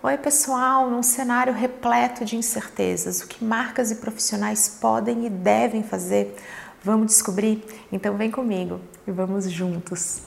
Oi, pessoal! Num cenário repleto de incertezas, o que marcas e profissionais podem e devem fazer? Vamos descobrir? Então vem comigo e vamos juntos!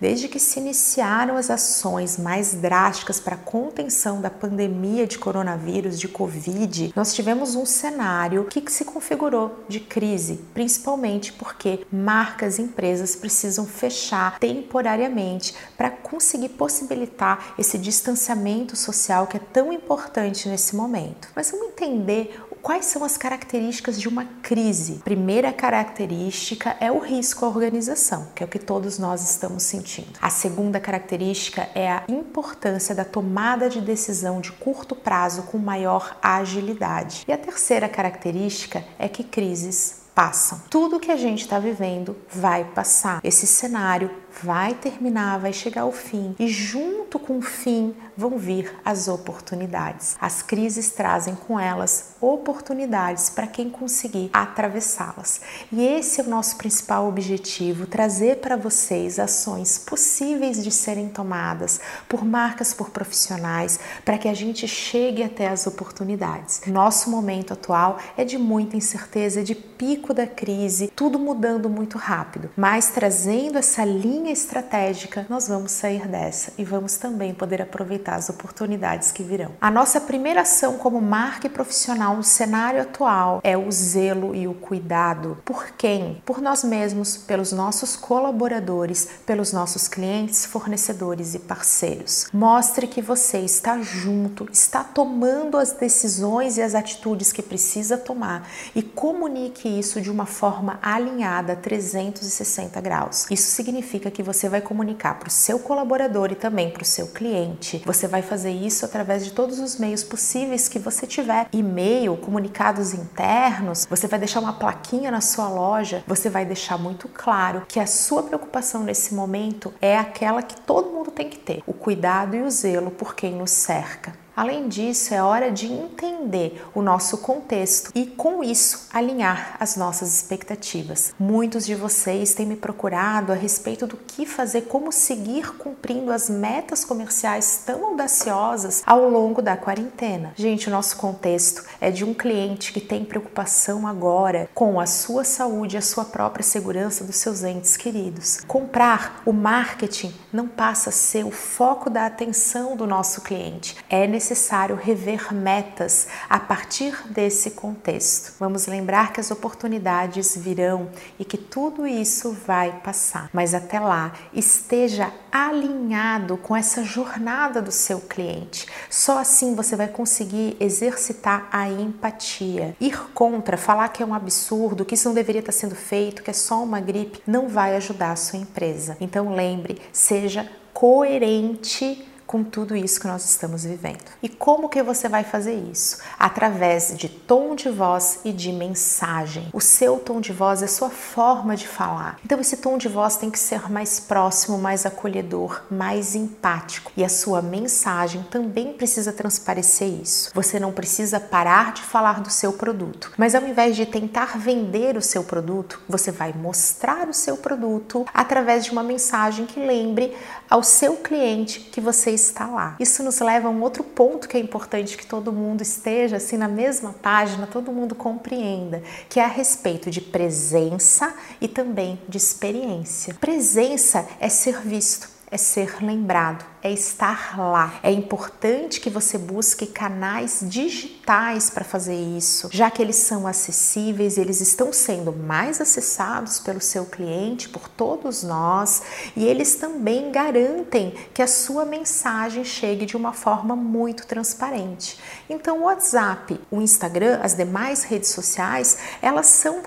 Desde que se iniciaram as ações mais drásticas para a contenção da pandemia de coronavírus, de Covid, nós tivemos um cenário que se configurou de crise, principalmente porque marcas e empresas precisam fechar temporariamente para conseguir possibilitar esse distanciamento social que é tão importante nesse momento. Mas vamos entender Quais são as características de uma crise? Primeira característica é o risco à organização, que é o que todos nós estamos sentindo. A segunda característica é a importância da tomada de decisão de curto prazo com maior agilidade. E a terceira característica é que crises passam. Tudo que a gente está vivendo vai passar. Esse cenário vai terminar, vai chegar ao fim e junto com o fim vão vir as oportunidades. As crises trazem com elas oportunidades para quem conseguir atravessá-las. E esse é o nosso principal objetivo, trazer para vocês ações possíveis de serem tomadas por marcas, por profissionais, para que a gente chegue até as oportunidades. Nosso momento atual é de muita incerteza, de pico da crise, tudo mudando muito rápido, mas trazendo essa linha estratégica, nós vamos sair dessa e vamos também poder aproveitar aproveitar as oportunidades que virão. A nossa primeira ação como marca e profissional no cenário atual é o zelo e o cuidado. Por quem? Por nós mesmos, pelos nossos colaboradores, pelos nossos clientes, fornecedores e parceiros. Mostre que você está junto, está tomando as decisões e as atitudes que precisa tomar e comunique isso de uma forma alinhada 360 graus. Isso significa que você vai comunicar para o seu colaborador e também para o seu cliente. Você vai fazer isso através de todos os meios possíveis que você tiver: e-mail, comunicados internos, você vai deixar uma plaquinha na sua loja, você vai deixar muito claro que a sua preocupação nesse momento é aquela que todo mundo tem que ter: o cuidado e o zelo por quem nos cerca. Além disso, é hora de entender o nosso contexto e, com isso, alinhar as nossas expectativas. Muitos de vocês têm me procurado a respeito do que fazer, como seguir cumprindo as metas comerciais tão audaciosas ao longo da quarentena. Gente, o nosso contexto é de um cliente que tem preocupação agora com a sua saúde, a sua própria segurança dos seus entes queridos. Comprar o marketing não passa a ser o foco da atenção do nosso cliente. É necessário necessário rever metas a partir desse contexto. Vamos lembrar que as oportunidades virão e que tudo isso vai passar, mas até lá esteja alinhado com essa jornada do seu cliente. Só assim você vai conseguir exercitar a empatia. Ir contra, falar que é um absurdo, que isso não deveria estar sendo feito, que é só uma gripe, não vai ajudar a sua empresa. Então lembre, seja coerente com tudo isso que nós estamos vivendo. E como que você vai fazer isso? Através de tom de voz e de mensagem. O seu tom de voz é a sua forma de falar. Então esse tom de voz tem que ser mais próximo, mais acolhedor, mais empático. E a sua mensagem também precisa transparecer isso. Você não precisa parar de falar do seu produto, mas ao invés de tentar vender o seu produto, você vai mostrar o seu produto através de uma mensagem que lembre ao seu cliente que você está lá. Isso nos leva a um outro ponto que é importante que todo mundo esteja assim na mesma página, todo mundo compreenda, que é a respeito de presença e também de experiência. Presença é ser visto, é ser lembrado é estar lá. É importante que você busque canais digitais para fazer isso, já que eles são acessíveis, eles estão sendo mais acessados pelo seu cliente, por todos nós, e eles também garantem que a sua mensagem chegue de uma forma muito transparente. Então, o WhatsApp, o Instagram, as demais redes sociais, elas são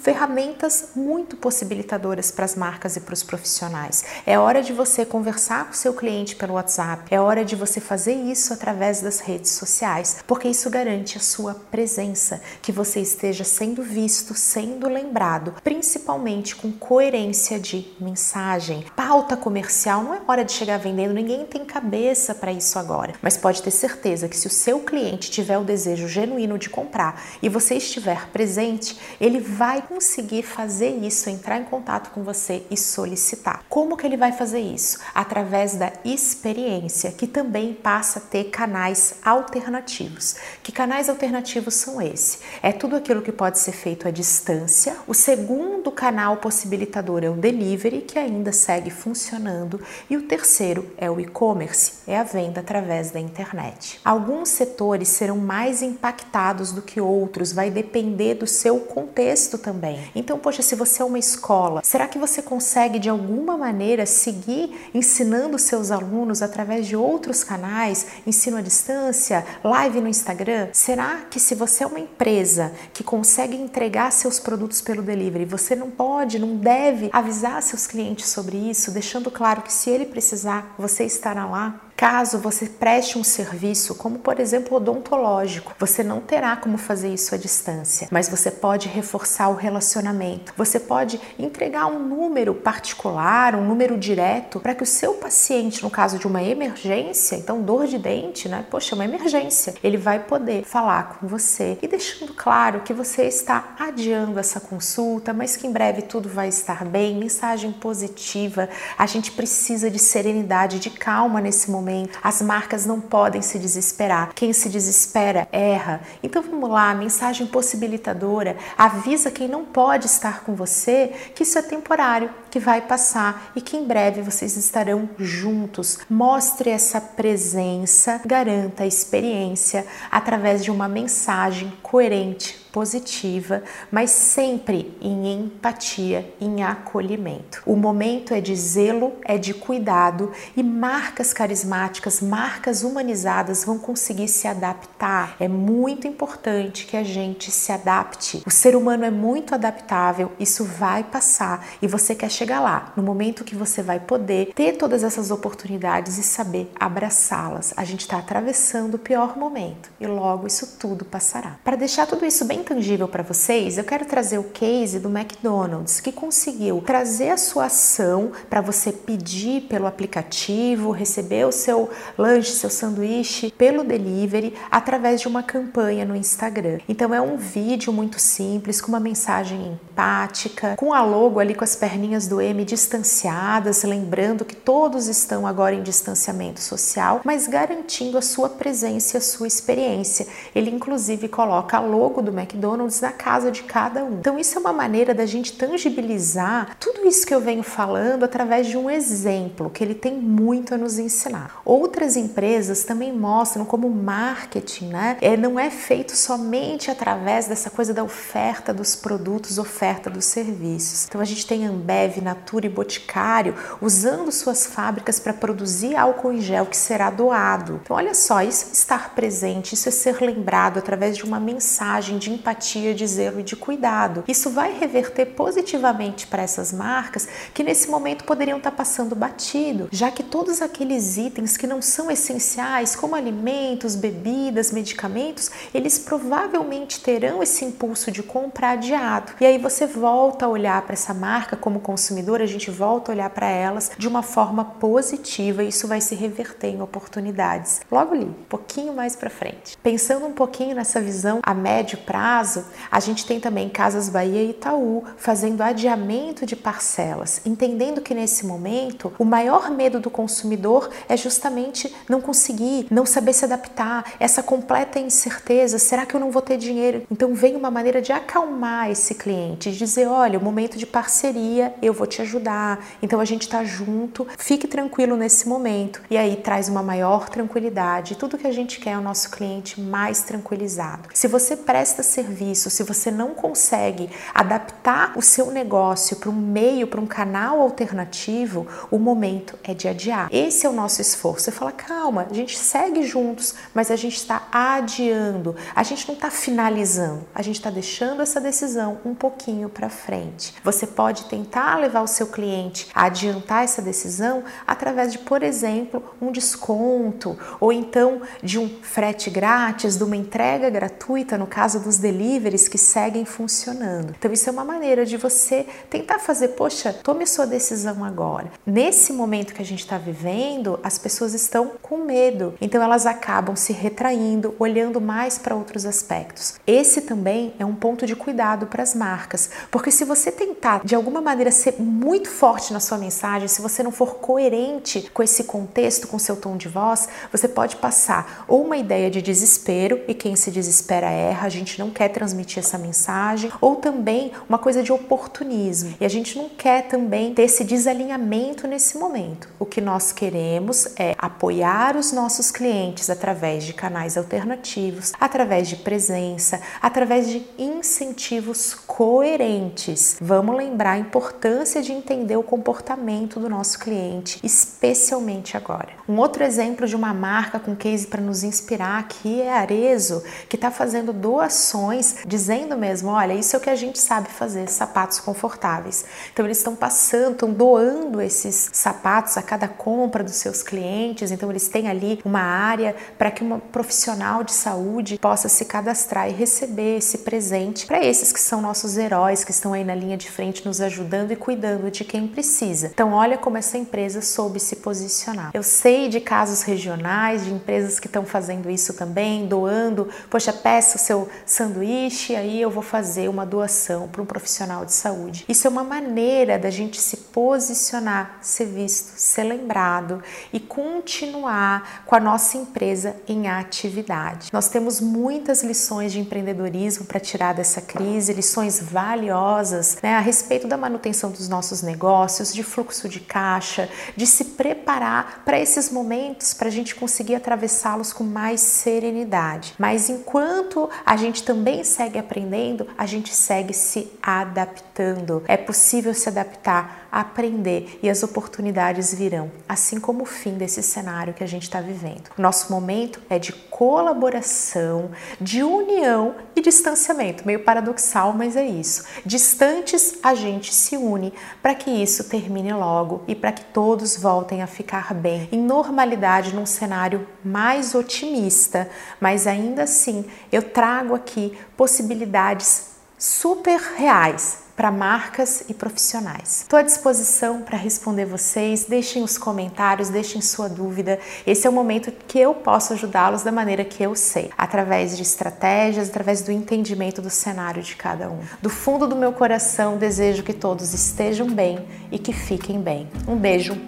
ferramentas muito possibilitadoras para as marcas e para os profissionais. É hora de você você conversar com seu cliente pelo WhatsApp, é hora de você fazer isso através das redes sociais, porque isso garante a sua presença, que você esteja sendo visto, sendo lembrado, principalmente com coerência de mensagem. Pauta comercial não é hora de chegar vendendo, ninguém tem cabeça para isso agora, mas pode ter certeza que se o seu cliente tiver o desejo genuíno de comprar e você estiver presente, ele vai conseguir fazer isso, entrar em contato com você e solicitar. Como que ele vai fazer isso? Através da experiência, que também passa a ter canais alternativos. Que canais alternativos são esses? É tudo aquilo que pode ser feito à distância. O segundo canal possibilitador é o delivery, que ainda segue funcionando, e o terceiro é o e-commerce, é a venda através da internet. Alguns setores serão mais impactados do que outros, vai depender do seu contexto também. Então, poxa, se você é uma escola, será que você consegue de alguma maneira seguir ensinando seus alunos através de outros canais, ensino à distância, live no Instagram? Será que se você é uma empresa que consegue entregar seus produtos pelo delivery, você não pode, não deve avisar seus clientes sobre isso, deixando claro que se ele precisar, você estará lá? Caso você preste um serviço, como por exemplo odontológico, você não terá como fazer isso à distância, mas você pode reforçar o relacionamento. Você pode entregar um número particular, um número direto, para que o seu paciente, no caso de uma emergência, então dor de dente, né? Poxa, é uma emergência, ele vai poder falar com você e deixando claro que você está adiando essa consulta, mas que em breve tudo vai estar bem. Mensagem positiva. A gente precisa de serenidade, de calma nesse momento momento. As marcas não podem se desesperar. Quem se desespera erra. Então vamos lá, mensagem possibilitadora. Avisa quem não pode estar com você que isso é temporário, que vai passar e que em breve vocês estarão juntos. Mostre essa presença, garanta a experiência através de uma mensagem coerente positiva, mas sempre em empatia, em acolhimento. O momento é de zelo, é de cuidado e marcas carismáticas, marcas humanizadas vão conseguir se adaptar. É muito importante que a gente se adapte. O ser humano é muito adaptável, isso vai passar e você quer chegar lá, no momento que você vai poder ter todas essas oportunidades e saber abraçá-las. A gente está atravessando o pior momento e logo isso tudo passará. Para deixar tudo isso bem tangível para vocês, eu quero trazer o case do McDonald's, que conseguiu trazer a sua ação para você pedir pelo aplicativo, receber o seu lanche, seu sanduíche pelo delivery através de uma campanha no Instagram. Então é um vídeo muito simples, com uma mensagem empática, com a logo ali com as perninhas do M distanciadas, lembrando que todos estão agora em distanciamento social, mas garantindo a sua presença e a sua experiência. Ele inclusive coloca a logo do McDonald's McDonald's na casa de cada um. Então, isso é uma maneira da gente tangibilizar tudo isso que eu venho falando através de um exemplo que ele tem muito a nos ensinar. Outras empresas também mostram como marketing, né, é, não é feito somente através dessa coisa da oferta dos produtos, oferta dos serviços. Então, a gente tem Ambev, Natura e Boticário usando suas fábricas para produzir álcool em gel que será doado. Então, olha só, isso é estar presente, isso é ser lembrado através de uma mensagem de empatia, de zelo e de cuidado. Isso vai reverter positivamente para essas marcas que nesse momento poderiam estar passando batido, já que todos aqueles itens que não são essenciais, como alimentos, bebidas, medicamentos, eles provavelmente terão esse impulso de compra adiado. E aí você volta a olhar para essa marca como consumidor, a gente volta a olhar para elas de uma forma positiva e isso vai se reverter em oportunidades. Logo ali, um pouquinho mais para frente. Pensando um pouquinho nessa visão a médio prazo, caso, a gente tem também Casas Bahia e Itaú fazendo adiamento de parcelas, entendendo que nesse momento o maior medo do consumidor é justamente não conseguir, não saber se adaptar, essa completa incerteza, será que eu não vou ter dinheiro? Então vem uma maneira de acalmar esse cliente, de dizer, olha, o momento de parceria, eu vou te ajudar. Então a gente está junto, fique tranquilo nesse momento. E aí traz uma maior tranquilidade. Tudo que a gente quer é o nosso cliente mais tranquilizado. Se você presta serviço serviço, se você não consegue adaptar o seu negócio para um meio, para um canal alternativo, o momento é de adiar. Esse é o nosso esforço. Você fala, calma, a gente segue juntos, mas a gente está adiando, a gente não está finalizando, a gente está deixando essa decisão um pouquinho para frente. Você pode tentar levar o seu cliente a adiantar essa decisão através de, por exemplo, um desconto ou então de um frete grátis, de uma entrega gratuita, no caso dos deliveries que seguem funcionando. Então, isso é uma maneira de você tentar fazer, poxa, tome sua decisão agora. Nesse momento que a gente está vivendo, as pessoas estão com medo, então elas acabam se retraindo, olhando mais para outros aspectos. Esse também é um ponto de cuidado para as marcas, porque se você tentar de alguma maneira ser muito forte na sua mensagem, se você não for coerente com esse contexto, com seu tom de voz, você pode passar ou uma ideia de desespero e quem se desespera erra, a gente não quer transmitir essa mensagem, ou também uma coisa de oportunismo. E a gente não quer também ter esse desalinhamento nesse momento. O que nós queremos é apoiar os nossos clientes através de canais alternativos, através de presença, através de incentivos coerentes. Vamos lembrar a importância de entender o comportamento do nosso cliente, especialmente agora. Um outro exemplo de uma marca com case para nos inspirar aqui é Arezo, que está fazendo doações, dizendo mesmo: olha, isso é o que a gente sabe fazer, sapatos confortáveis. Então eles estão passando, estão doando esses sapatos a cada compra dos seus clientes. Então eles têm ali uma área para que uma profissional de saúde possa se cadastrar e receber esse presente para esses que são nossos heróis, que estão aí na linha de frente nos ajudando e cuidando de quem precisa. Então olha como essa empresa soube se posicionar. Eu sei de casos regionais, de empresas que estão fazendo isso também, doando, poxa, peça o seu sanduíche, aí eu vou fazer uma doação para um profissional de saúde. Isso é uma maneira da gente se posicionar, ser visto, ser lembrado e continuar com a nossa empresa em atividade. Nós temos muitas lições de empreendedorismo para tirar dessa crise, lições valiosas né, a respeito da manutenção dos nossos negócios, de fluxo de caixa, de se preparar para esses momentos para a gente conseguir atravessá-los com mais serenidade. Mas enquanto a gente também segue aprendendo, a gente segue se adaptando. É possível se adaptar, aprender e as oportunidades virão, assim como o fim desse cenário que a gente está vivendo. Nosso momento é de colaboração, de união e distanciamento. Meio paradoxal, mas é isso. Distantes, a gente se une para que isso termine logo e para que todos voltem a ficar bem, em normalidade, num cenário mais otimista. Mas ainda assim, eu trago aqui possibilidades super reais para marcas e profissionais. Estou à disposição para responder vocês, deixem os comentários, deixem sua dúvida. Esse é o momento que eu posso ajudá-los da maneira que eu sei, através de estratégias, através do entendimento do cenário de cada um. Do fundo do meu coração, desejo que todos estejam bem e que fiquem bem. Um beijo,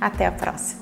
até a próxima.